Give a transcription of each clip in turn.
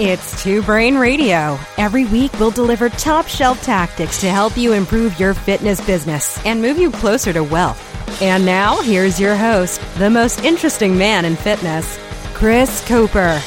It's Two Brain Radio. Every week, we'll deliver top shelf tactics to help you improve your fitness business and move you closer to wealth. And now, here's your host, the most interesting man in fitness, Chris Cooper.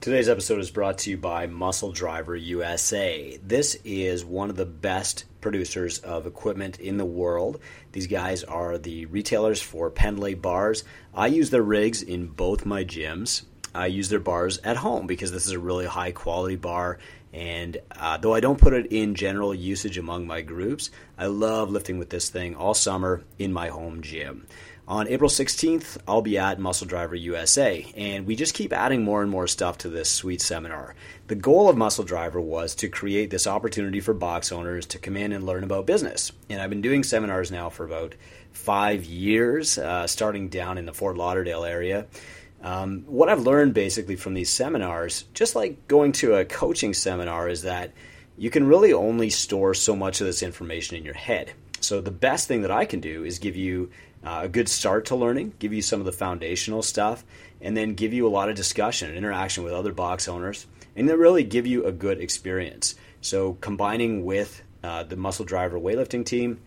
Today's episode is brought to you by Muscle Driver USA. This is one of the best producers of equipment in the world. These guys are the retailers for Pendlay bars. I use their rigs in both my gyms. I use their bars at home because this is a really high quality bar. And uh, though I don't put it in general usage among my groups, I love lifting with this thing all summer in my home gym. On April 16th, I'll be at Muscle Driver USA, and we just keep adding more and more stuff to this sweet seminar. The goal of Muscle Driver was to create this opportunity for box owners to come in and learn about business. And I've been doing seminars now for about five years, uh, starting down in the Fort Lauderdale area. Um, what I've learned basically from these seminars, just like going to a coaching seminar, is that you can really only store so much of this information in your head. So the best thing that I can do is give you uh, a good start to learning, give you some of the foundational stuff, and then give you a lot of discussion and interaction with other box owners, and then really give you a good experience. So combining with uh, the muscle driver weightlifting team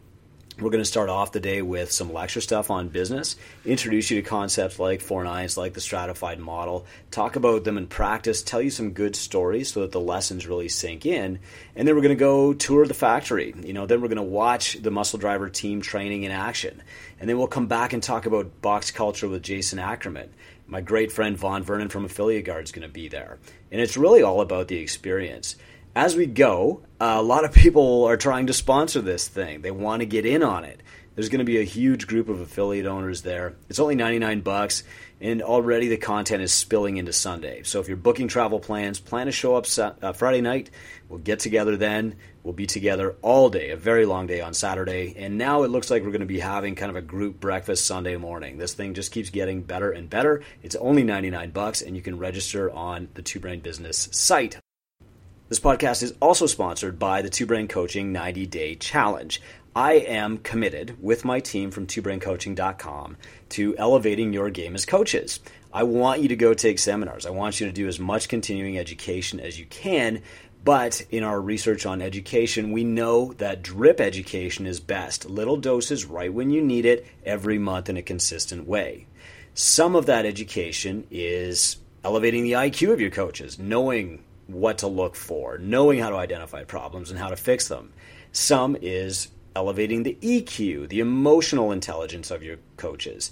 we're going to start off the day with some lecture stuff on business, introduce you to concepts like four nines, like the stratified model, talk about them in practice, tell you some good stories so that the lessons really sink in. And then we're going to go tour the factory. You know, then we're going to watch the muscle driver team training in action. And then we'll come back and talk about box culture with Jason Ackerman. My great friend Vaughn Vernon from Affiliate Guard is going to be there. And it's really all about the experience as we go, uh, a lot of people are trying to sponsor this thing. They want to get in on it. There's going to be a huge group of affiliate owners there. It's only 99 bucks, and already the content is spilling into Sunday. So if you're booking travel plans, plan to show up uh, Friday night. We'll get together then. We'll be together all day, a very long day on Saturday. And now it looks like we're going to be having kind of a group breakfast Sunday morning. This thing just keeps getting better and better. It's only 99 bucks, and you can register on the Two Brain Business site. This podcast is also sponsored by the Two Brain Coaching 90 Day Challenge. I am committed with my team from twobraincoaching.com to elevating your game as coaches. I want you to go take seminars. I want you to do as much continuing education as you can. But in our research on education, we know that drip education is best. Little doses right when you need it every month in a consistent way. Some of that education is elevating the IQ of your coaches, knowing what to look for, knowing how to identify problems and how to fix them. Some is elevating the EQ, the emotional intelligence of your coaches.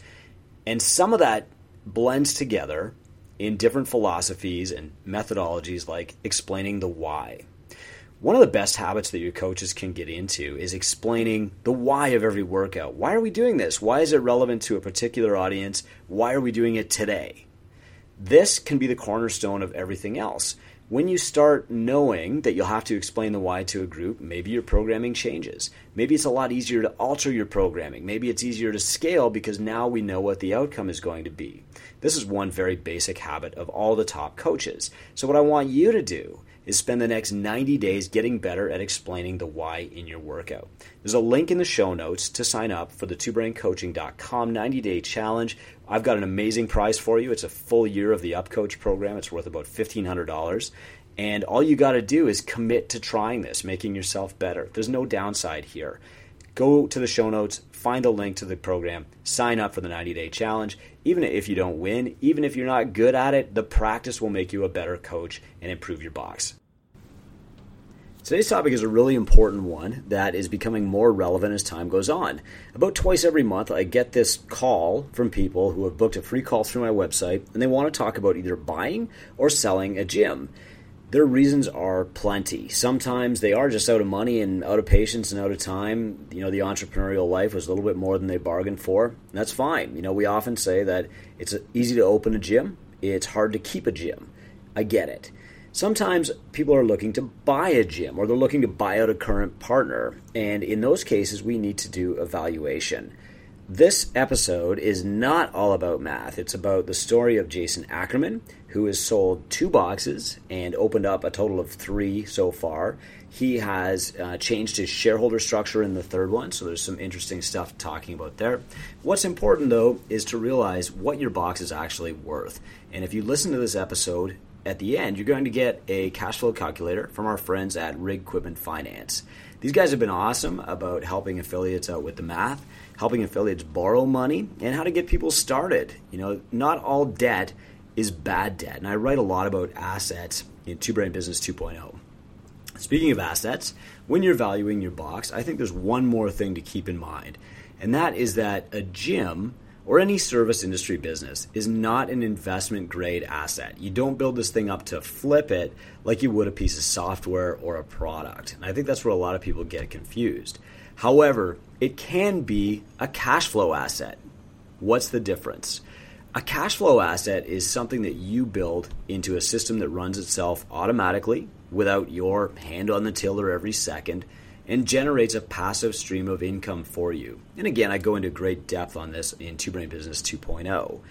And some of that blends together in different philosophies and methodologies like explaining the why. One of the best habits that your coaches can get into is explaining the why of every workout. Why are we doing this? Why is it relevant to a particular audience? Why are we doing it today? This can be the cornerstone of everything else when you start knowing that you'll have to explain the why to a group, maybe your programming changes. Maybe it's a lot easier to alter your programming. Maybe it's easier to scale because now we know what the outcome is going to be. This is one very basic habit of all the top coaches. So, what I want you to do is spend the next 90 days getting better at explaining the why in your workout. There's a link in the show notes to sign up for the twobraincoaching.com 90 day challenge. I've got an amazing prize for you. It's a full year of the UpCoach program. It's worth about $1,500. And all you got to do is commit to trying this, making yourself better. There's no downside here. Go to the show notes, find the link to the program, sign up for the 90 day challenge. Even if you don't win, even if you're not good at it, the practice will make you a better coach and improve your box. Today's topic is a really important one that is becoming more relevant as time goes on. About twice every month, I get this call from people who have booked a free call through my website and they want to talk about either buying or selling a gym. Their reasons are plenty. Sometimes they are just out of money and out of patience and out of time. You know, the entrepreneurial life was a little bit more than they bargained for. And that's fine. You know, we often say that it's easy to open a gym, it's hard to keep a gym. I get it. Sometimes people are looking to buy a gym or they're looking to buy out a current partner. And in those cases, we need to do evaluation. This episode is not all about math. It's about the story of Jason Ackerman, who has sold two boxes and opened up a total of three so far. He has uh, changed his shareholder structure in the third one, so there's some interesting stuff talking about there. What's important, though, is to realize what your box is actually worth. And if you listen to this episode, at the end, you're going to get a cash flow calculator from our friends at Rig Equipment Finance. These guys have been awesome about helping affiliates out with the math helping affiliates borrow money, and how to get people started. You know, not all debt is bad debt. And I write a lot about assets in Two Brain Business 2.0. Speaking of assets, when you're valuing your box, I think there's one more thing to keep in mind, and that is that a gym or any service industry business is not an investment grade asset. You don't build this thing up to flip it like you would a piece of software or a product. And I think that's where a lot of people get confused. However, it can be a cash flow asset. What's the difference? A cash flow asset is something that you build into a system that runs itself automatically without your hand on the tiller every second and generates a passive stream of income for you. And again, I go into great depth on this in Two Brain Business 2.0.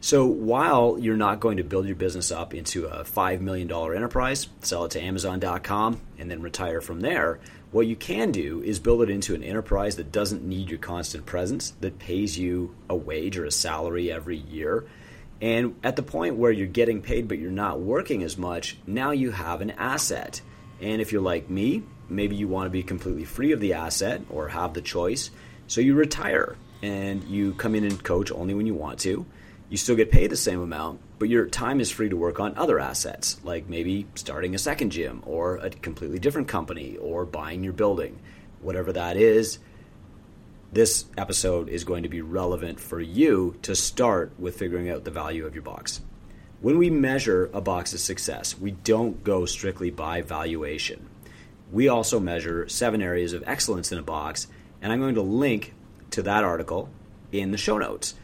So while you're not going to build your business up into a $5 million enterprise, sell it to Amazon.com, and then retire from there, what you can do is build it into an enterprise that doesn't need your constant presence, that pays you a wage or a salary every year. And at the point where you're getting paid but you're not working as much, now you have an asset. And if you're like me, maybe you want to be completely free of the asset or have the choice. So you retire and you come in and coach only when you want to. You still get paid the same amount, but your time is free to work on other assets, like maybe starting a second gym or a completely different company or buying your building. Whatever that is, this episode is going to be relevant for you to start with figuring out the value of your box. When we measure a box's success, we don't go strictly by valuation. We also measure seven areas of excellence in a box, and I'm going to link to that article in the show notes.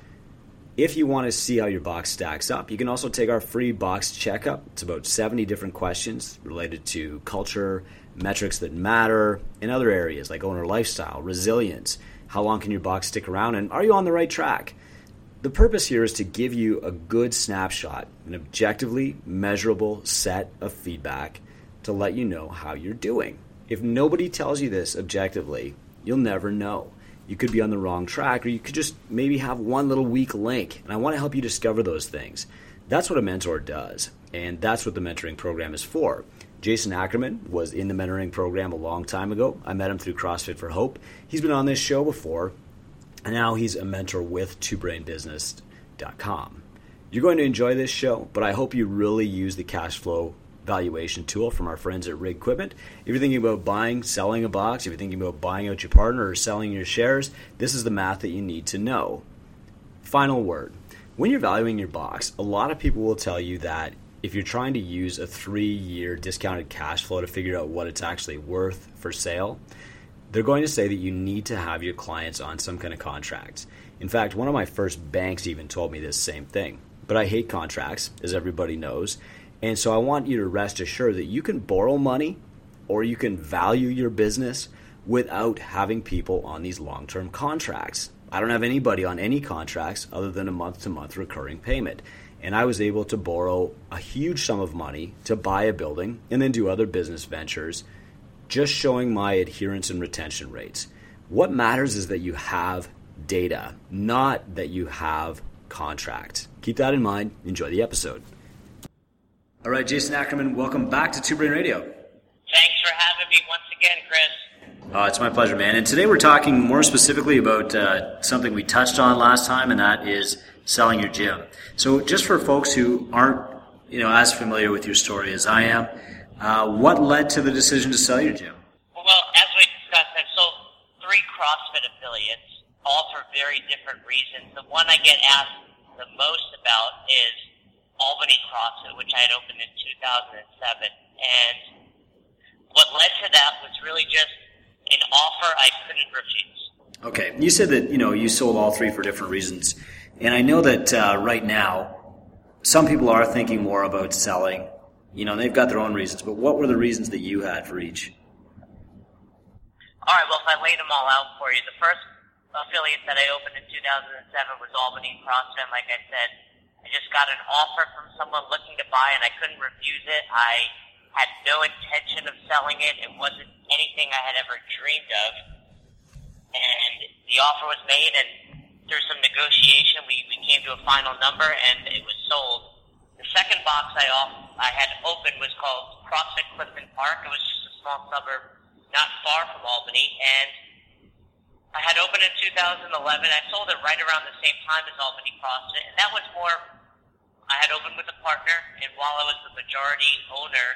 If you want to see how your box stacks up, you can also take our free box checkup. It's about 70 different questions related to culture, metrics that matter, and other areas like owner lifestyle, resilience, how long can your box stick around, and are you on the right track? The purpose here is to give you a good snapshot, an objectively measurable set of feedback to let you know how you're doing. If nobody tells you this objectively, you'll never know you could be on the wrong track, or you could just maybe have one little weak link. And I want to help you discover those things. That's what a mentor does, and that's what the mentoring program is for. Jason Ackerman was in the mentoring program a long time ago. I met him through CrossFit for Hope. He's been on this show before, and now he's a mentor with twobrainbusiness.com. You're going to enjoy this show, but I hope you really use the cash flow valuation tool from our friends at Rig Equipment. If you're thinking about buying, selling a box, if you're thinking about buying out your partner or selling your shares, this is the math that you need to know. Final word. When you're valuing your box, a lot of people will tell you that if you're trying to use a three year discounted cash flow to figure out what it's actually worth for sale, they're going to say that you need to have your clients on some kind of contracts. In fact, one of my first banks even told me this same thing. But I hate contracts, as everybody knows, and so I want you to rest assured that you can borrow money or you can value your business without having people on these long term contracts. I don't have anybody on any contracts other than a month to month recurring payment. And I was able to borrow a huge sum of money to buy a building and then do other business ventures, just showing my adherence and retention rates. What matters is that you have data, not that you have contracts. Keep that in mind. Enjoy the episode. All right, Jason Ackerman, welcome back to Two Brain Radio. Thanks for having me once again, Chris. Oh, it's my pleasure, man. And today we're talking more specifically about uh, something we touched on last time, and that is selling your gym. So, just for folks who aren't, you know, as familiar with your story as I am, uh, what led to the decision to sell your gym? Well, as we discussed, I've sold three CrossFit affiliates, all for very different reasons. The one I get asked the most about is Albany CrossFit, which I had opened in 2007. And what led to that was really just an offer I couldn't refuse. Okay, you said that you know you sold all three for different reasons, and I know that uh, right now some people are thinking more about selling. You know, they've got their own reasons, but what were the reasons that you had for each? All right, well, if I laid them all out for you, the first affiliate that I opened in 2007 was Albany CrossFit. Like I said, I just got an offer from someone looking to buy, and I couldn't refuse it. I had no intention of selling it. It wasn't anything I had ever dreamed of. And the offer was made, and through some negotiation, we, we came to a final number, and it was sold. The second box I off, I had opened was called CrossFit Clifton Park. It was just a small suburb not far from Albany, and I had opened in 2011. I sold it right around the same time as Albany CrossFit, and that was more. I had opened with a partner, and while I was the majority owner,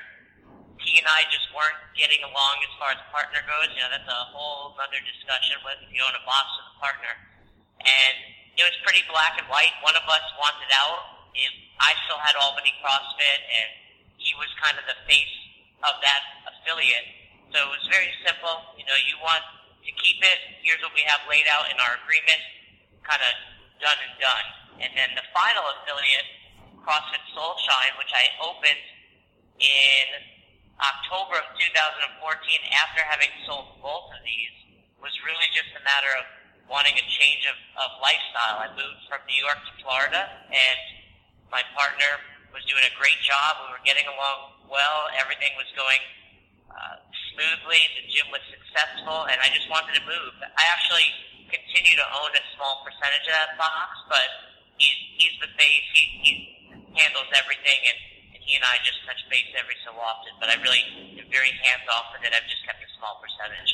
he and I just weren't getting along as far as partner goes. You know, that's a whole other discussion with if you own a box with a partner. And it was pretty black and white. One of us wanted out. It, I still had Albany CrossFit, and he was kind of the face of that affiliate. So it was very simple. You know, you want to keep it. Here's what we have laid out in our agreement, kind of done and done. And then the final affiliate, CrossFit Soulshine, which I opened in October of 2014 after having sold both of these, was really just a matter of wanting a change of, of lifestyle. I moved from New York to Florida, and my partner was doing a great job. We were getting along well. Everything was going uh, smoothly. The gym was successful, and I just wanted to move. I actually continue to own a small percentage of that box, but he's he's the face. He, he handles everything, and, and he and I just touch base every so often. But I really am very hands off with it. I've just kept a small percentage.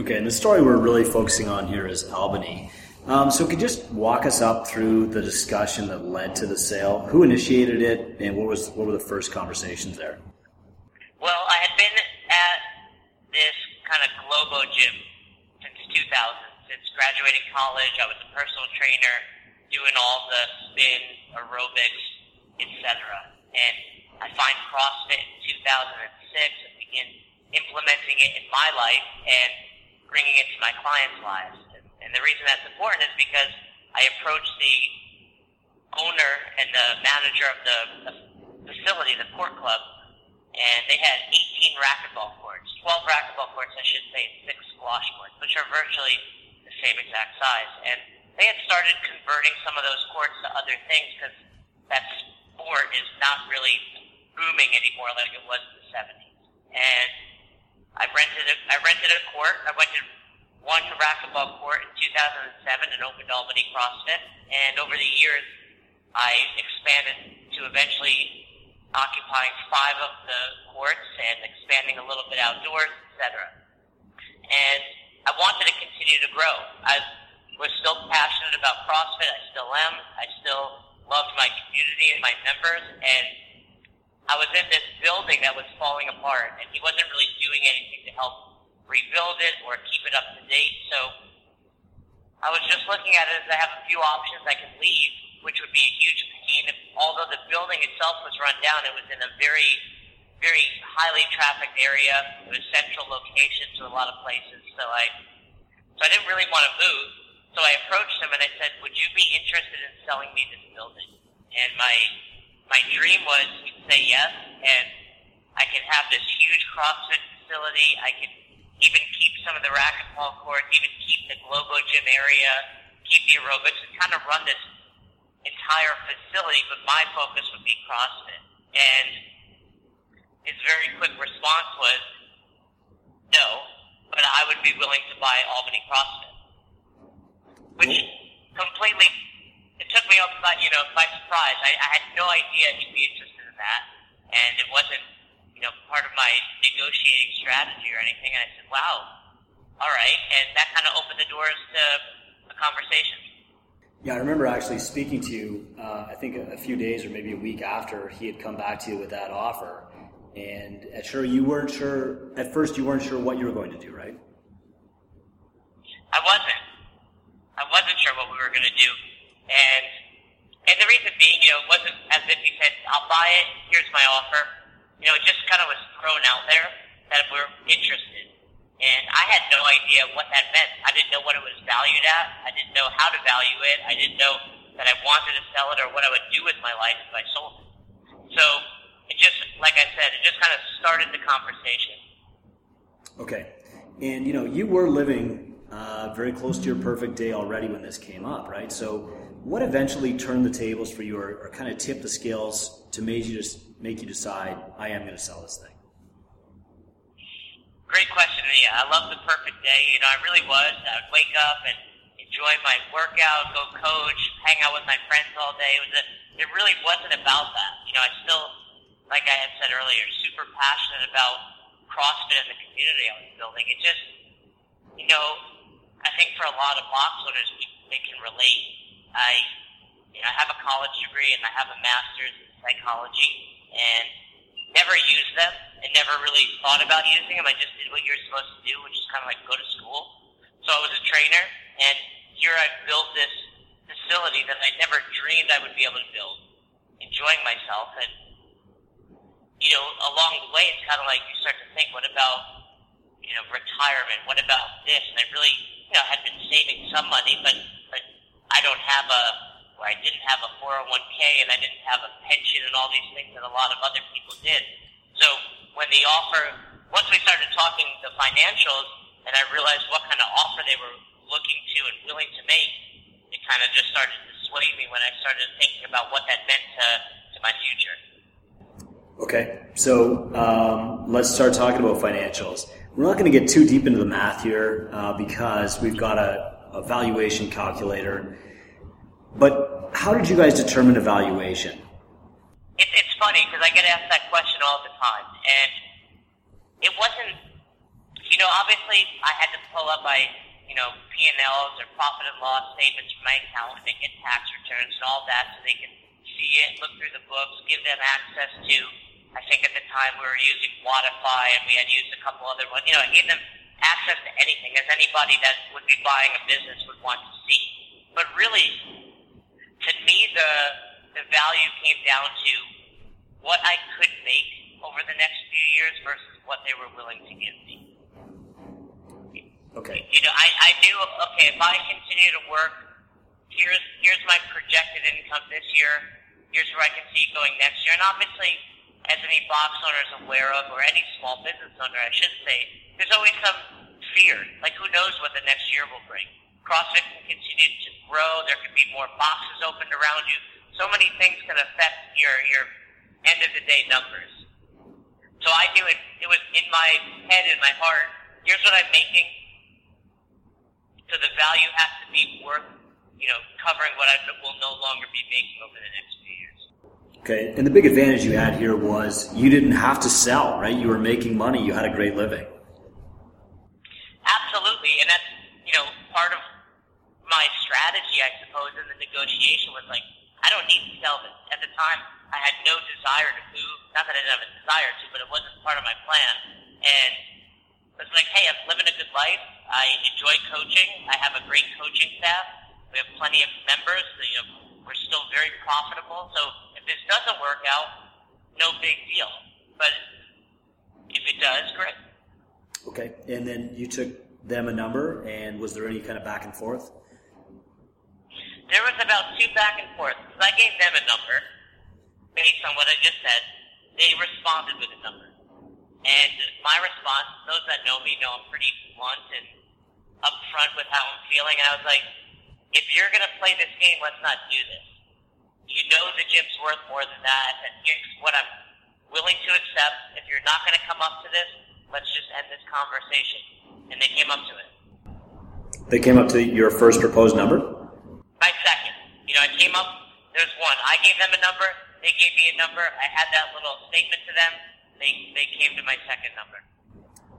Okay, and the story we're really focusing on here is Albany. Um, so, could you just walk us up through the discussion that led to the sale? Who initiated it, and what was what were the first conversations there? Well, I had been at this kind of Globo gym since 2000. Since graduating college, I was a personal trainer, doing all the spin, aerobics, etc. And I find CrossFit in 2006 and begin implementing it in my life and bringing it to my clients' lives. And the reason that's important is because I approached the owner and the manager of the, the facility, the court club, and they had 18 racquetball courts, 12 racquetball courts, I should say, six squash courts, which are virtually the same exact size. And they had started converting some of those courts to other things because that sport is not really booming anymore like it was in the 70s. And I rented a, I rented a court. I went to one racquetball court in 2007 and opened Albany CrossFit. And over the years, I expanded to eventually occupying five of the courts and expanding a little bit outdoors, etc. And I wanted to continue to grow. I was still passionate about CrossFit. I still am. I still loved my community and my members. And I was in this building that was falling apart, and he wasn't really doing anything to help rebuild it or keep it up to date. So I was just looking at it as I have a few options I can leave which would be a huge pain. Although the building itself was run down, it was in a very, very highly trafficked area. It was central location to a lot of places. So I, so I didn't really want to move. So I approached him and I said, "Would you be interested in selling me this building?" And my my dream was he'd say yes, and I could have this huge CrossFit facility. I could even keep some of the racquetball courts, even keep the Globo gym area, keep the aerobics, and kind of run this entire facility, but my focus would be CrossFit. And his very quick response was, no, but I would be willing to buy Albany CrossFit. Which completely, it took me off by, you know, by surprise. I, I had no idea he'd be interested in that. And it wasn't, you know, part of my negotiating strategy or anything. And I said, wow, all right. And that kind of opened the doors to a conversation. Yeah, I remember actually speaking to you. Uh, I think a, few days or maybe a week after he had come back to you with that offer, and at sure you weren't sure at first. You weren't sure what you were going to do, right? I wasn't. I wasn't sure what we were going to do, and and the reason being, you know, it wasn't as if he said, "I'll buy it. Here's my offer." You know, it just kind of was thrown out there that we're interested. I had no idea what that meant. I didn't know what it was valued at. I didn't know how to value it. I didn't know that I wanted to sell it or what I would do with my life if I sold it. So it just, like I said, it just kind of started the conversation. Okay. And, you know, you were living uh, very close to your perfect day already when this came up, right? So, what eventually turned the tables for you, or, or kind of tipped the scales to make you just make you decide, I am going to sell this thing? Great question. Yeah, I love the perfect day. You know, I really was. I would wake up and enjoy my workout, go coach, hang out with my friends all day. It was a, it really wasn't about that. You know, I still, like I had said earlier, super passionate about CrossFit and the community I was building. It just, you know, I think for a lot of box owners, they can relate. I, you know, I have a college degree and I have a master's in psychology and never used them and never really thought about using them. I just did what you're supposed to do, which is kind of like go to school. So I was a trainer and here I've built this facility that I never dreamed I would be able to build, enjoying myself and you know, along the way, it's kind of like you start to think, what about, you know, retirement? What about this? And I really, you know, had been saving some money, but, but I don't have a, or I didn't have a 401k and I didn't have a pension and all these things that a lot of other people did. So when the offer, once we started talking the financials and I realized what kind of offer they were looking to and willing to make, it kind of just started to sway me when I started thinking about what that meant to, to my future. Okay, so um, let's start talking about financials. We're not going to get too deep into the math here uh, because we've got a, a, valuation calculator. But how did you guys determine evaluation? valuation? It, it's funny because I get asked that question all the time, and it wasn't. You know, obviously, I had to pull up my, you know, P and Ls or profit and loss statements from my accountant and get tax returns and all that, so they can see it, look through the books, give them access to I think at the time we were using Wodify and we had used a couple other ones. You know, I gave them access to anything as anybody that would be buying a business would want to see. But really, to me, the the value came down to what I could make over the next few years versus what they were willing to give me. Okay. You know, I, I knew okay if I continue to work, here's here's my projected income this year. Here's where I can see it going next year, and obviously as any box owner is aware of, or any small business owner, I should say, there's always some fear. Like, who knows what the next year will bring? CrossFit can continue to grow. There could be more boxes opened around you. So many things can affect your your end of the day numbers. So I knew it. It was in my head, in my heart. Here's what I'm making. So the value has to be worth, you know, covering what I will no longer be making over the next few years. Okay, and the big advantage you had here was you didn't have to sell, right? You were making money. You had a great living. Absolutely, and that's you know part of my strategy, I suppose, in the negotiation was like, I don't need to sell this. At the time, I had no desire to move. Not that I didn't have a desire to, but it wasn't part of my plan. And it was like, hey, I'm living a good life. I enjoy coaching. I have a great coaching staff. We have plenty of members. You know, we're still very profitable. So if this doesn't work out, no big deal. But if it does, great. Okay, and then you took them a number, and was there any kind of back and forth? There was about two back and forth I gave them a number based on what I just said. They responded with a number, and my response, those that know me know I'm pretty blunt and upfront with how I'm feeling, and I was like, if you're to play this game, let's not do this you know the gym's worth more than that, and here's what I'm willing to accept. If you're not to come up to this, let's just end this conversation. And they came up to it. They came up to your first proposed number? My second. You know, I came up, there's one. I gave them a number, they gave me a number, I had that little statement to them, they, they came to my second number.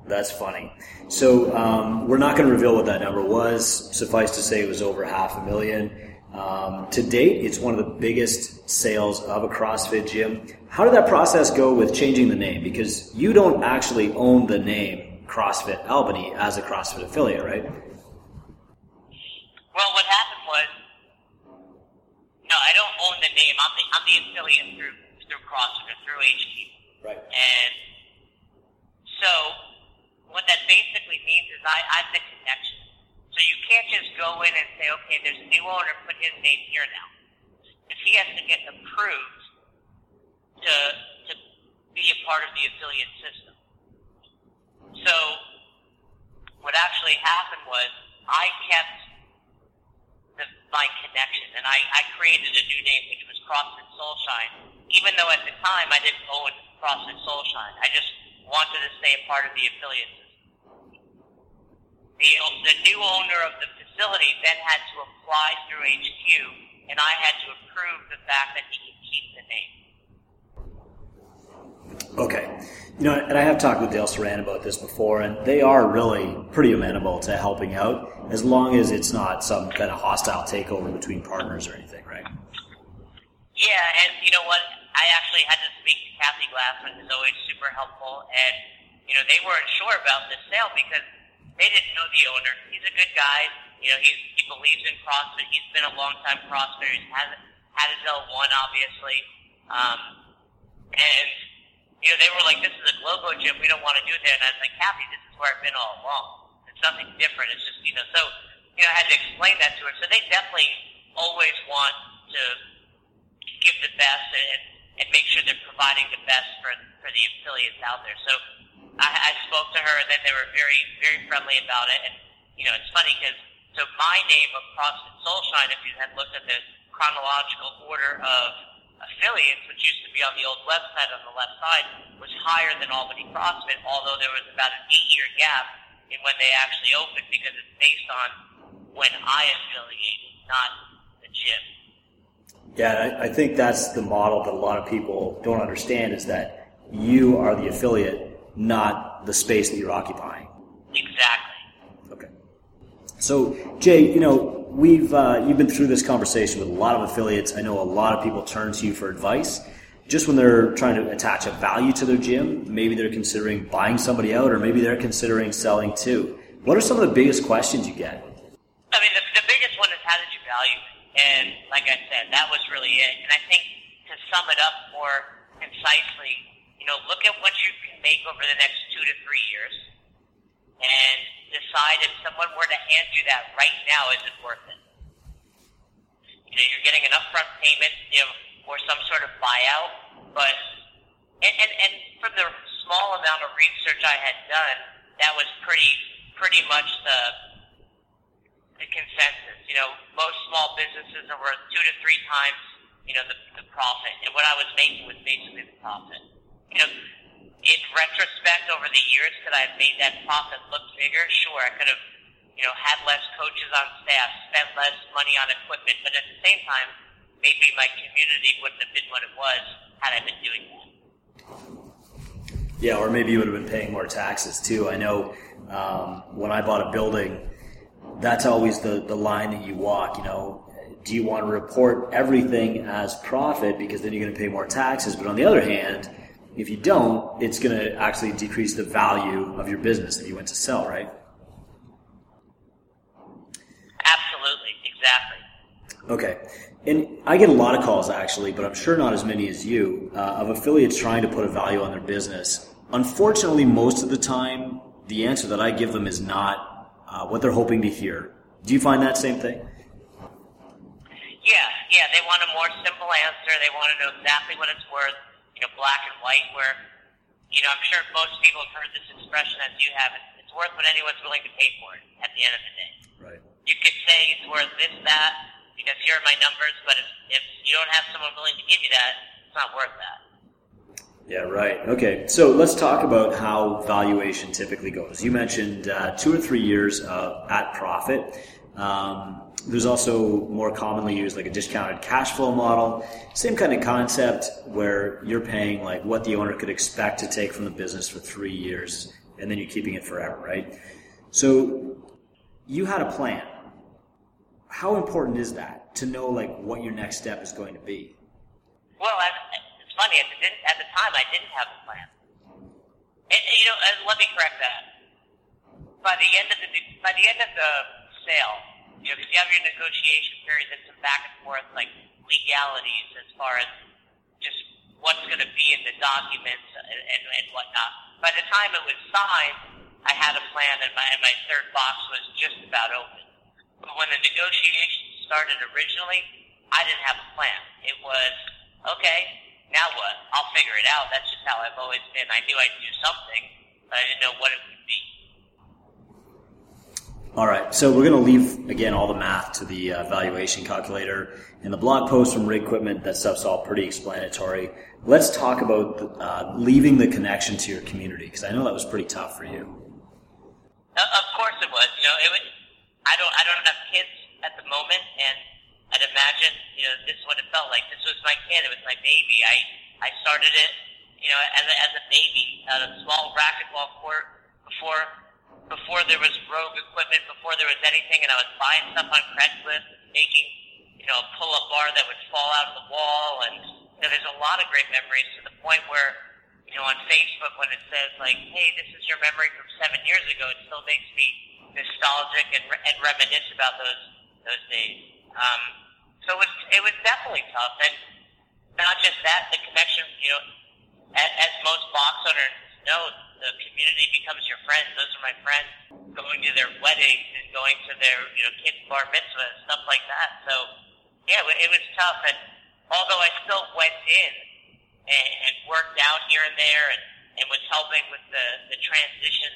That's funny. So um, we're not going to reveal what that number was. Suffice to say, it was over half a million. Um, to date, it's one of the biggest sales of a CrossFit gym. How did that process go with changing the name? Because you don't actually own the name CrossFit Albany as a CrossFit affiliate, right? Well, what happened no, I don't own the name. I'm the, I'm the affiliate through through CrossFit or through HQ. Right. And so, what that basically means is I, I'm the connection so you can't just go in and say, okay, there's a new owner, put his name here now. Because he has to get approved to, to be a part of the affiliate system. So what actually happened was I kept the, my connection, and I, I created a new name, which was CrossFit Soulshine. Even though at the time I didn't own CrossFit Soulshine, I just wanted to stay a part of the affiliate system. The, the new owner of the facility then had to apply through HQ, and I had to approve the fact that he could keep the name. Okay. You know, and I have talked with Dale Saran about this before, and they are really pretty amenable to helping out as long as it's not some kind of hostile takeover between partners or anything, right? Yeah, and you know what? I actually had to speak to Kathy Glassman, who's always super helpful, and you know they weren't sure about this sale because they didn't know the owner. He's a good guy. You know, he's, he believes in CrossFit. He's been a long time CrossFitter. He's had had his L1, obviously, um, and you know, they were like, this is a Globo gym. We don't want to do that. And I was like, Kathy, this is where I've been all along. It's nothing different. It's just, you know, so, you know, I had to explain that to her. So they definitely always want to give the best and, and make sure they're providing the best for, for the affiliates out there. So I, I spoke to her and then they were very, very friendly about it. And, you know, it's funny because, so my name of CrossFit Soulshine, if you had looked at the chronological order of affiliates, which used to be on the old website on the left side, was higher than Albany CrossFit, although there was about an eight-year gap in when they actually opened because it's based on when I affiliated, not the gym. Yeah, I, I think that's the model that a lot of people don't understand is that you are the affiliate, not the space that you're occupying. Exactly. Okay. So, Jay, you know, we've uh, you've been through this conversation with a lot of affiliates. I know a lot of people turn to you for advice. Just when they're trying to attach a value to their gym, maybe they're considering buying somebody out, or maybe they're considering selling too. What are some of the biggest questions you get? I mean, the, the biggest one is how did you value? And like I said, that was really it. And I think to sum it up more concisely, you know, look at what you can make over the next two to three years and decide if someone were to hand you that right now, is it worth it? You know, you're getting an upfront payment, you know, or some sort of buyout, but and, and, and from the small amount of research I had done, that was pretty pretty much the the consensus. You know, most small businesses are worth two to three times, you know, the, the profit, and what I was making was basically the profit. You know, in retrospect, over the years, could I have made that profit look bigger? Sure, I could have, you know, had less coaches on staff, spent less money on equipment, but at the same time, maybe my community wouldn't have been what it was had I been doing that. Yeah, or maybe you would have been paying more taxes too. I know um, when I bought a building, that's always the, the line that you walk, you know. Do you want to report everything as profit because then you're going to pay more taxes? But on the other hand, if you don't, it's going to actually decrease the value of your business that you went to sell, right? Absolutely, exactly. Okay. And I get a lot of calls actually, but I'm sure not as many as you, uh, of affiliates trying to put a value on their business. Unfortunately, most of the time, the answer that I give them is not uh, what they're hoping to hear. Do you find that same thing? Yeah, yeah. They want a more simple answer. They want to know exactly what it's worth, you know, black and white. Where, you know, I'm sure most people have heard this expression as you have. It's, it's worth what anyone's willing to pay for it. At the end of the day, right? You could say it's worth this, that, because here are my numbers. But if, if you don't have someone willing to give you that, it's not worth that. Yeah, right. Okay, so let's talk about how valuation typically goes. You mentioned uh, two or three years uh, at profit. Um, there's also more commonly used like a discounted cash flow model. Same kind of concept where you're paying like what the owner could expect to take from the business for three years, and then you're keeping it forever, right? So you had a plan. How important is that to know like what your next step is going to be? Well, I, it's funny. At the, at the time, I didn't have a plan. You know, let me correct that. By the end of the by the end of the sale, you know, because you have your negotiation period, and some back and forth like legalities as far as just what's going to be in the documents and, and, and whatnot. By the time it was signed, I had a plan, and my and my third box was just about open. But when the negotiations started originally, I didn't have a plan. It was okay now what? I'll figure it out. That's just how I've always been. I knew I'd do something, but I didn't know what it would be. All right, so we're going to leave again all the math to the uh, valuation calculator and the blog post from Rig Equipment. That stuff's all pretty explanatory. Let's talk about uh, leaving the connection to your community because I know that was pretty tough for you. Uh, of course it was. You know, it was. I don't. I don't have kids at the moment, and I'd imagine you know this is what it felt like. This was my kid. It was my baby. I I started it. You know, as a, as a baby, at a small racquetball court before before there was Rogue equipment, before there was anything, and I was buying stuff on Craigslist, making you know a pull-up bar that would fall out of the wall, and you know, there's a lot of great memories to the point where you know on Facebook when it says like, hey, this is your memory from seven years ago, it still makes me nostalgic and, re- and reminisce about those those days. Um, so it was it was definitely tough, and not just that, the connection. You know, as, as most box owners know, the community becomes your friends. Those are my friends. Going to their weddings and going to their you know kids' bar mitzvah and stuff like that. So yeah, it was tough. And although I still went in and, and worked out here and there and, and was helping with the the transition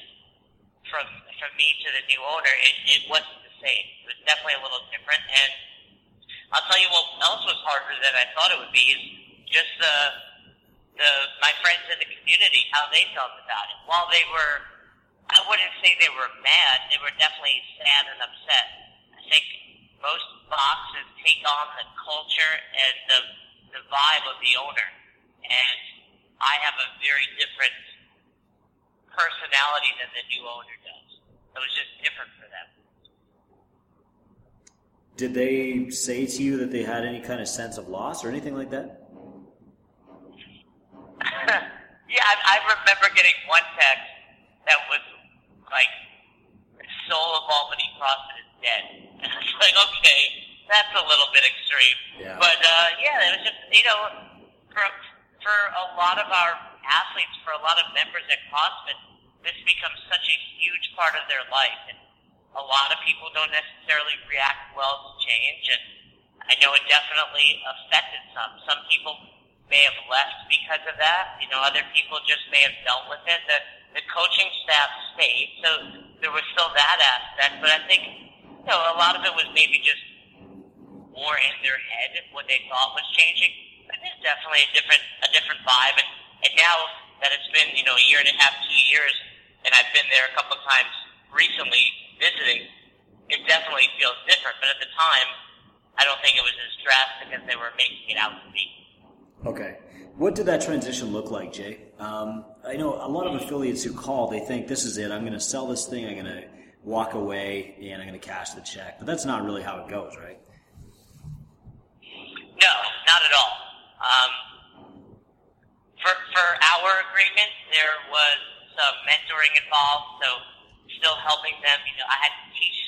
from from me to the new owner, it, it wasn't the same. It was definitely a little different. And I'll tell you what else was harder than I thought it would be is just the the my friends in the community how they felt about it. While they were, I wouldn't say they were mad. They were definitely sad and upset. I think most boxes take on the culture and the the vibe of the owner, and I have a very different personality than the new owner does. So it was just different for them. Did they say to you that they had any kind of sense of loss or anything like that? Yeah, I, I remember getting one text that was like, "Soul of Albany CrossFit is dead." And I was like, "Okay, that's a little bit extreme." Yeah. But uh, yeah, it was just you know, for for a lot of our athletes, for a lot of members at CrossFit, this becomes such a huge part of their life, and a lot of people don't necessarily react well to change, and I know it definitely affected some. Some people may have left because of that. You know, other people just may have dealt with it. The the coaching staff stayed, so there was still that aspect. But I think you know a lot of it was maybe just more in their head what they thought was changing. But it's definitely a different a different vibe. And and now that it's been you know a year and a half, two years, and I've been there a couple of times recently visiting, it definitely feels different. But at the time, I don't think it was as drastic as they were making it out to be. Okay. What did that transition look like, Jay? Um, I know a lot of affiliates who call, they think this is it. I'm going to sell this thing. I'm going to walk away and I'm going to cash the check. But that's not really how it goes, right? No, not at all. Um, for for our agreement, there was some mentoring involved, so still helping them. You know, I had to teach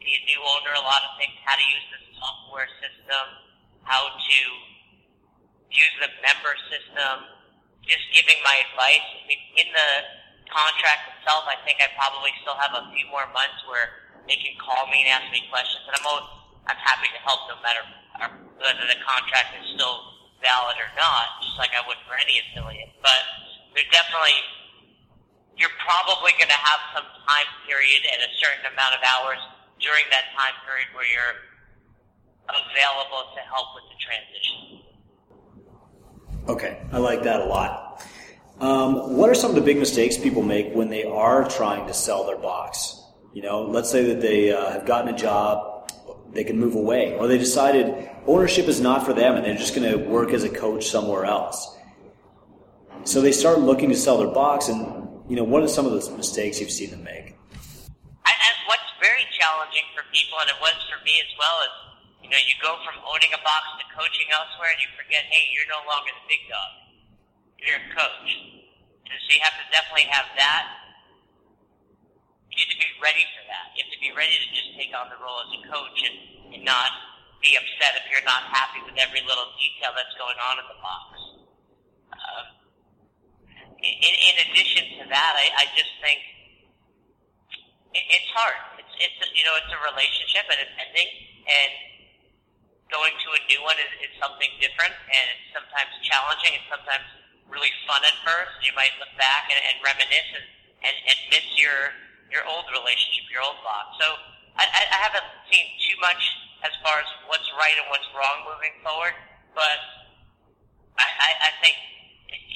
the new owner a lot of things: how to use the software system, how to use the member system, just giving my advice. I mean, in the contract itself, I think I probably still have a few more months where they can call me and ask me questions, and I'm always, I'm happy to help no matter whether the contract is still valid or not, just like I would for any affiliate. But there's definitely you're probably going to have some time period and a certain amount of hours during that time period where you're available to help with the transition. Okay, I like that a lot. Um, what are some of the big mistakes people make when they are trying to sell their box? You know, let's say that they uh, have gotten a job, they can move away, or they decided ownership is not for them and they're just going to work as a coach somewhere else. So they start looking to sell their box, and you know, what are some of the mistakes you've seen them make? And what's very challenging for people, and it was for me as well, is you know, you go from owning a box to coaching elsewhere, and you forget, hey, you're no longer the big dog. You're a coach. And so you have to definitely have that. You have to be ready for that. You have to be ready to just take on the role as a coach and, and not be upset if you're not happy with every little detail that's going on in the box. Um, in, in addition to that, I, I just think it, it's hard. It's, it's you know it's a relationship and it's ending, and going to a new one is, is something different, and it's sometimes challenging and sometimes really fun at first. You might look back and, and reminisce and, and, and miss your your old relationship, your old box. So I, I haven't seen too much as far as what's right and what's wrong moving forward, but I, I, think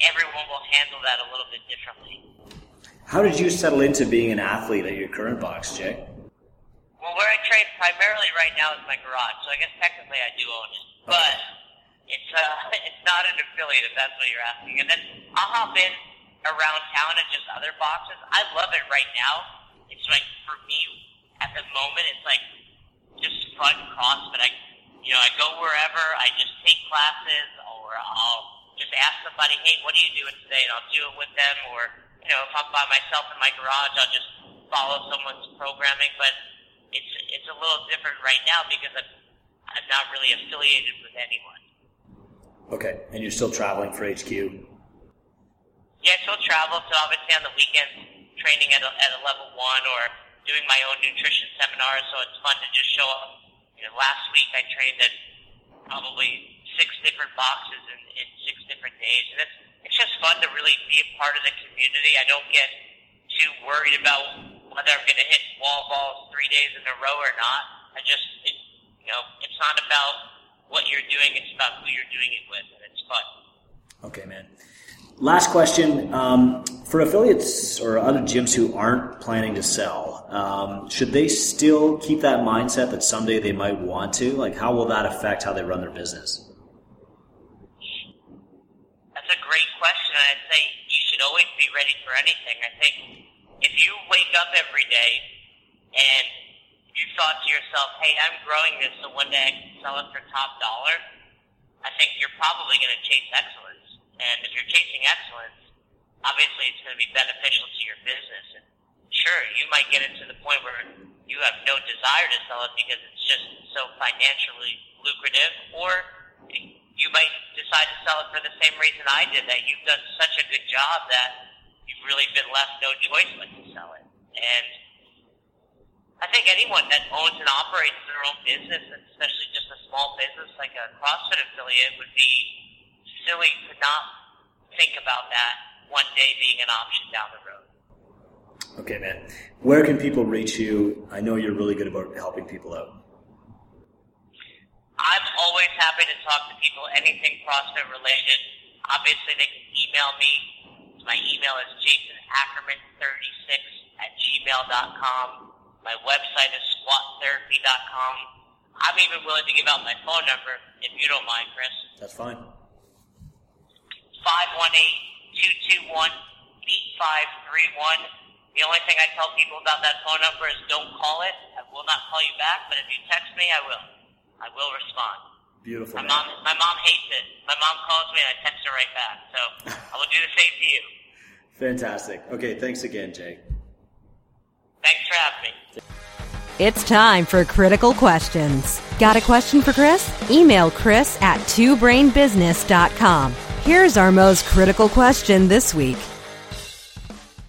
everyone will handle that a little bit differently. How did you settle into being an athlete at your current box, Jay? Well, where I train primarily right now is my garage, so I guess technically I do own it, but it's uh, it's not an affiliate if that's what you're asking. And then I'll hop in around town at just other boxes. I love it right now. It's like for me at the moment, it's like just fun CrossFit. I you know I go wherever. I just take classes, or I'll just ask somebody, hey, what are you doing today, and I'll do it with them. Or you know if I'm by myself in my garage, I'll just follow someone's programming, but it's it's a little different right now because I'm I'm not really affiliated with anyone. Okay, and you're still traveling for HQ. Yeah, I still travel. So obviously on the weekends, training at a, at a level one or doing my own nutrition seminars. So it's fun to just show up. You know, last week I trained at probably six different boxes in, in six different days, and it's it's just fun to really be a part of the community. I don't get too worried about whether I'm going to hit wall balls three days in a row or not. I just, it, you know, it's not about what you're doing; it's about who you're doing it with, and it's fun. Okay, man. Last question: um, for affiliates or other gyms who aren't planning to sell, um, should they still keep that mindset that someday they might want to? Like, how will that affect how they run their business? That's a great question. I'd say you should always be ready for anything. I think if you wake up every day and you thought to yourself, hey, I'm growing this so one day I can sell it for top dollar, I think you're probably going to chase excellence. And if you're chasing excellence, obviously it's going to be beneficial to your business. And sure, you might get it to the point where you have no desire to sell it because it's just so financially lucrative, or you might decide to sell it for the same reason I did, that you've done such a good job that you've really been left no choice but to sell it. And I think anyone that owns and operates their own business, especially just a small business like a CrossFit affiliate, would be silly to not think about that one day being an option down the road. Okay, man. Where can people reach you? I know you're really good about helping people out. I'm always happy to talk to people, anything CrossFit related. Obviously, they can email me. My email is jasonackerman36 at gmail.com. My website is squattherapy.com. I'm even willing to give out my phone number if you don't mind, Chris. That's fine. 518-221-8531. The only thing I tell people about that phone number is don't call it. I will not call you back, but if you text me, I will. I will respond. Beautiful. My man. mom, my mom hates it. My mom calls me and I text her right back. So I will do the same to you. Fantastic. Okay, thanks again, Jay. Thanks for having me. It's time for critical questions. Got a question for Chris? Email Chris at twobrainbusiness.com. Here's our most critical question this week.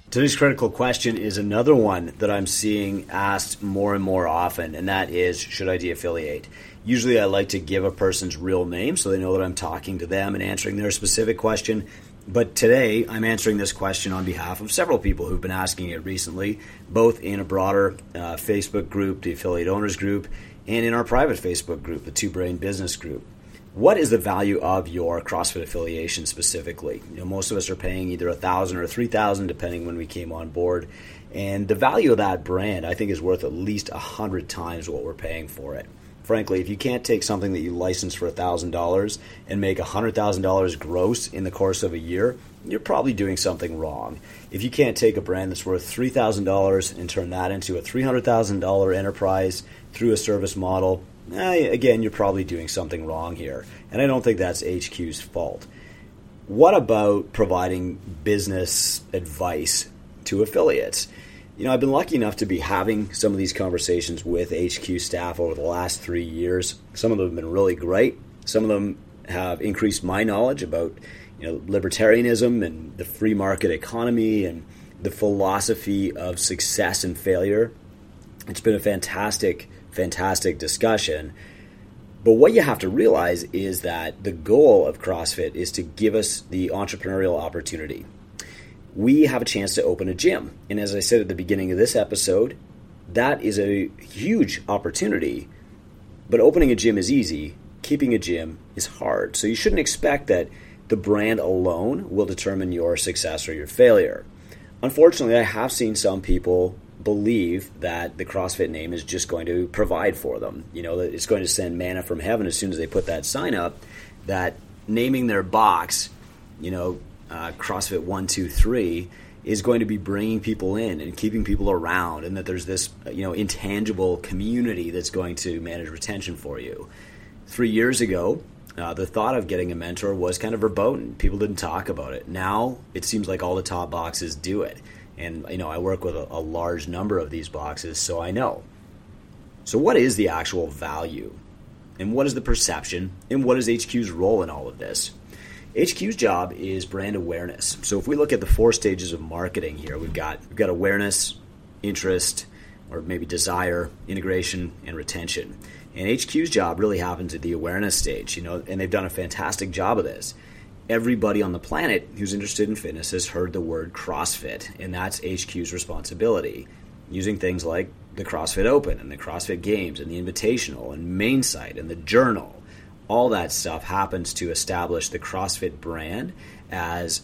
Today's critical question is another one that I'm seeing asked more and more often, and that is should I de-affiliate? Usually I like to give a person's real name so they know that I'm talking to them and answering their specific question. But today I'm answering this question on behalf of several people who've been asking it recently, both in a broader uh, Facebook group, the Affiliate Owners Group, and in our private Facebook group, the Two Brain Business Group what is the value of your CrossFit affiliation specifically? You know, most of us are paying either a thousand or three thousand, depending when we came on board. And the value of that brand, I think, is worth at least a hundred times what we're paying for it. Frankly, if you can't take something that you license for thousand dollars and make hundred thousand dollars gross in the course of a year, you're probably doing something wrong. If you can't take a brand that's worth three thousand dollars and turn that into a three hundred thousand dollar enterprise through a service model, eh, again, you're probably doing something wrong here. And I don't think that's HQ's fault. What about providing business advice to affiliates? You know, I've been lucky enough to be having some of these conversations with HQ staff over the last three years. Some of them have been really great. Some of them have increased my knowledge about, you know, libertarianism and the free market economy and the philosophy of success and failure. It's been a fantastic fantastic discussion. But what you have to realize is that the goal of CrossFit is to give us the entrepreneurial opportunity. We have a chance to open a gym. And as I said at the beginning of this episode, that is a huge opportunity. But opening a gym is easy, keeping a gym is hard. So you shouldn't expect that the brand alone will determine your success or your failure. Unfortunately, I have seen some people believe that the CrossFit name is just going to provide for them. You know, that it's going to send manna from heaven as soon as they put that sign up. That naming their box, you know, uh, CrossFit one two three is going to be bringing people in and keeping people around, and that there's this you know intangible community that's going to manage retention for you. Three years ago, uh, the thought of getting a mentor was kind of verboten. People didn't talk about it. Now it seems like all the top boxes do it, and you know I work with a, a large number of these boxes, so I know. So, what is the actual value, and what is the perception, and what is HQ's role in all of this? HQ's job is brand awareness. So if we look at the four stages of marketing here, we've got we've got awareness, interest, or maybe desire, integration, and retention. And HQ's job really happens at the awareness stage, you know, and they've done a fantastic job of this. Everybody on the planet who's interested in fitness has heard the word CrossFit, and that's HQ's responsibility. Using things like the CrossFit Open and the CrossFit Games and the Invitational and Mainsite and the Journal all that stuff happens to establish the CrossFit brand as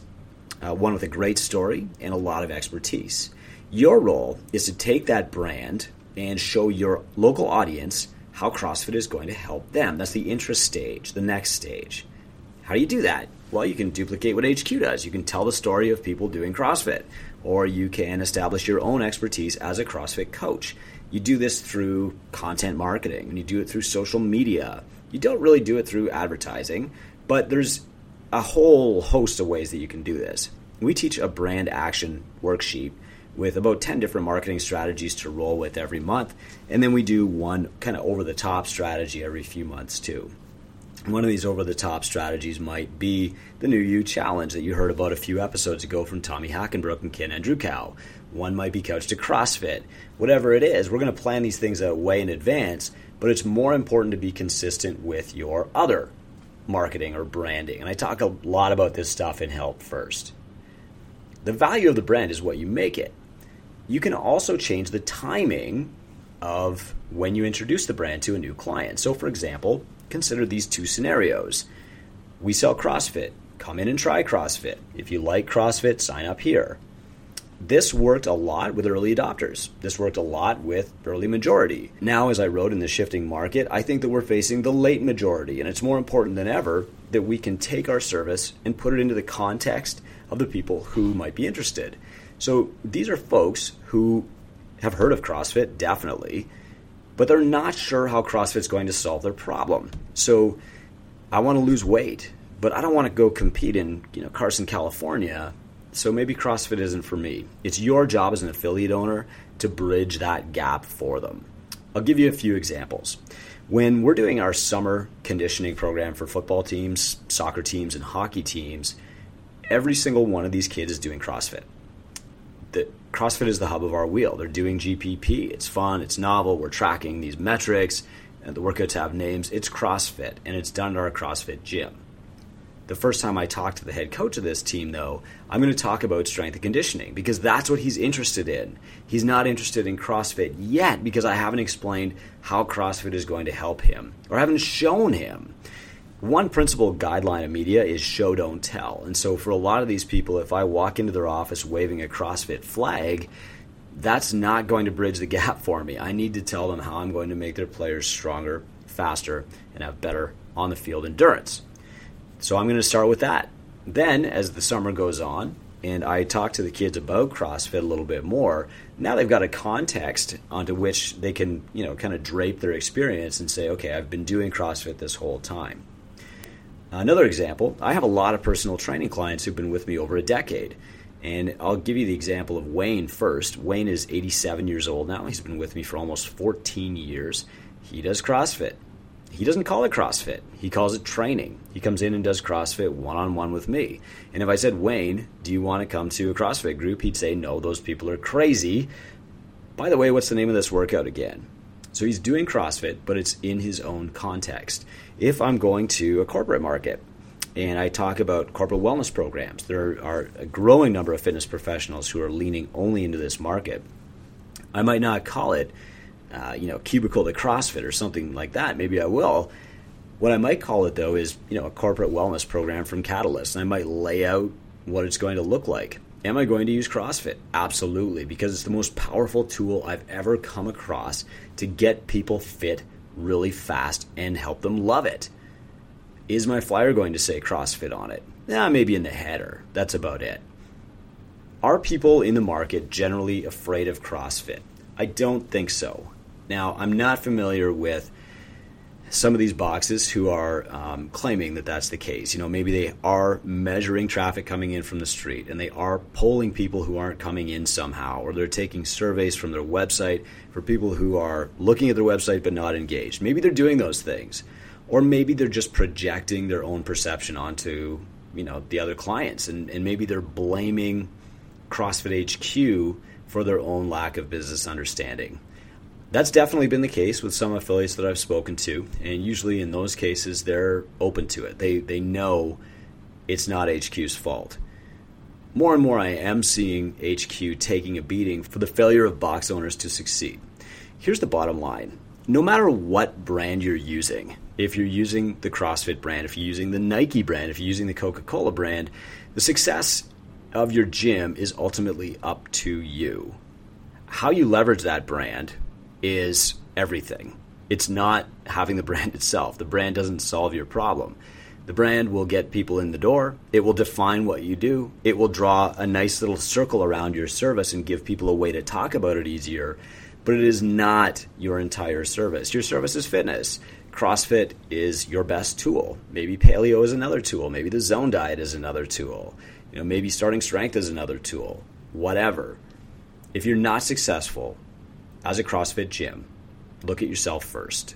uh, one with a great story and a lot of expertise. Your role is to take that brand and show your local audience how CrossFit is going to help them. That's the interest stage, the next stage. How do you do that? Well, you can duplicate what HQ does. You can tell the story of people doing CrossFit, or you can establish your own expertise as a CrossFit coach. You do this through content marketing, and you do it through social media, you don't really do it through advertising, but there's a whole host of ways that you can do this. We teach a brand action worksheet with about 10 different marketing strategies to roll with every month. And then we do one kind of over the top strategy every few months too. One of these over the top strategies might be the New You Challenge that you heard about a few episodes ago from Tommy Hackenbruck and Ken Andrew Cow. One might be couched to CrossFit. Whatever it is, we're going to plan these things out way in advance but it's more important to be consistent with your other marketing or branding. And I talk a lot about this stuff in Help First. The value of the brand is what you make it. You can also change the timing of when you introduce the brand to a new client. So, for example, consider these two scenarios. We sell CrossFit. Come in and try CrossFit. If you like CrossFit, sign up here this worked a lot with early adopters. This worked a lot with early majority. Now, as I wrote in the shifting market, I think that we're facing the late majority, and it's more important than ever that we can take our service and put it into the context of the people who might be interested. So these are folks who have heard of CrossFit, definitely, but they're not sure how CrossFit's going to solve their problem. So I want to lose weight, but I don't want to go compete in, you know, Carson, California so maybe CrossFit isn't for me. It's your job as an affiliate owner to bridge that gap for them. I'll give you a few examples. When we're doing our summer conditioning program for football teams, soccer teams, and hockey teams, every single one of these kids is doing CrossFit. The CrossFit is the hub of our wheel. They're doing GPP. It's fun, it's novel, we're tracking these metrics, and the workouts have names. It's CrossFit, and it's done at our CrossFit gym. The first time I talk to the head coach of this team, though, I'm going to talk about strength and conditioning because that's what he's interested in. He's not interested in CrossFit yet because I haven't explained how CrossFit is going to help him or haven't shown him. One principal guideline of media is show, don't tell. And so, for a lot of these people, if I walk into their office waving a CrossFit flag, that's not going to bridge the gap for me. I need to tell them how I'm going to make their players stronger, faster, and have better on the field endurance. So I'm going to start with that. Then, as the summer goes on, and I talk to the kids about CrossFit a little bit more, now they've got a context onto which they can, you know, kind of drape their experience and say, okay, I've been doing CrossFit this whole time. Another example, I have a lot of personal training clients who've been with me over a decade. And I'll give you the example of Wayne first. Wayne is 87 years old now. He's been with me for almost 14 years. He does CrossFit he doesn't call it CrossFit. He calls it training. He comes in and does CrossFit one on one with me. And if I said, Wayne, do you want to come to a CrossFit group? He'd say, no, those people are crazy. By the way, what's the name of this workout again? So he's doing CrossFit, but it's in his own context. If I'm going to a corporate market and I talk about corporate wellness programs, there are a growing number of fitness professionals who are leaning only into this market. I might not call it, uh, you know, cubicle to CrossFit or something like that. Maybe I will. What I might call it though is, you know, a corporate wellness program from Catalyst. And I might lay out what it's going to look like. Am I going to use CrossFit? Absolutely, because it's the most powerful tool I've ever come across to get people fit really fast and help them love it. Is my flyer going to say CrossFit on it? Yeah, maybe in the header. That's about it. Are people in the market generally afraid of CrossFit? I don't think so. Now, I'm not familiar with some of these boxes who are um, claiming that that's the case. You know, maybe they are measuring traffic coming in from the street and they are polling people who aren't coming in somehow, or they're taking surveys from their website for people who are looking at their website but not engaged. Maybe they're doing those things, or maybe they're just projecting their own perception onto you know the other clients, and, and maybe they're blaming CrossFit HQ for their own lack of business understanding. That's definitely been the case with some affiliates that I've spoken to, and usually in those cases they're open to it. They they know it's not HQ's fault. More and more I am seeing HQ taking a beating for the failure of box owners to succeed. Here's the bottom line. No matter what brand you're using, if you're using the CrossFit brand, if you're using the Nike brand, if you're using the Coca-Cola brand, the success of your gym is ultimately up to you. How you leverage that brand is everything. It's not having the brand itself. The brand doesn't solve your problem. The brand will get people in the door. It will define what you do. It will draw a nice little circle around your service and give people a way to talk about it easier. But it is not your entire service. Your service is fitness. CrossFit is your best tool. Maybe paleo is another tool. Maybe the zone diet is another tool. You know, maybe starting strength is another tool. Whatever. If you're not successful as a CrossFit gym, look at yourself first.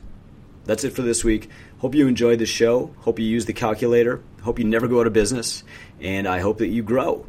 That's it for this week. Hope you enjoyed the show. Hope you use the calculator. Hope you never go out of business. And I hope that you grow.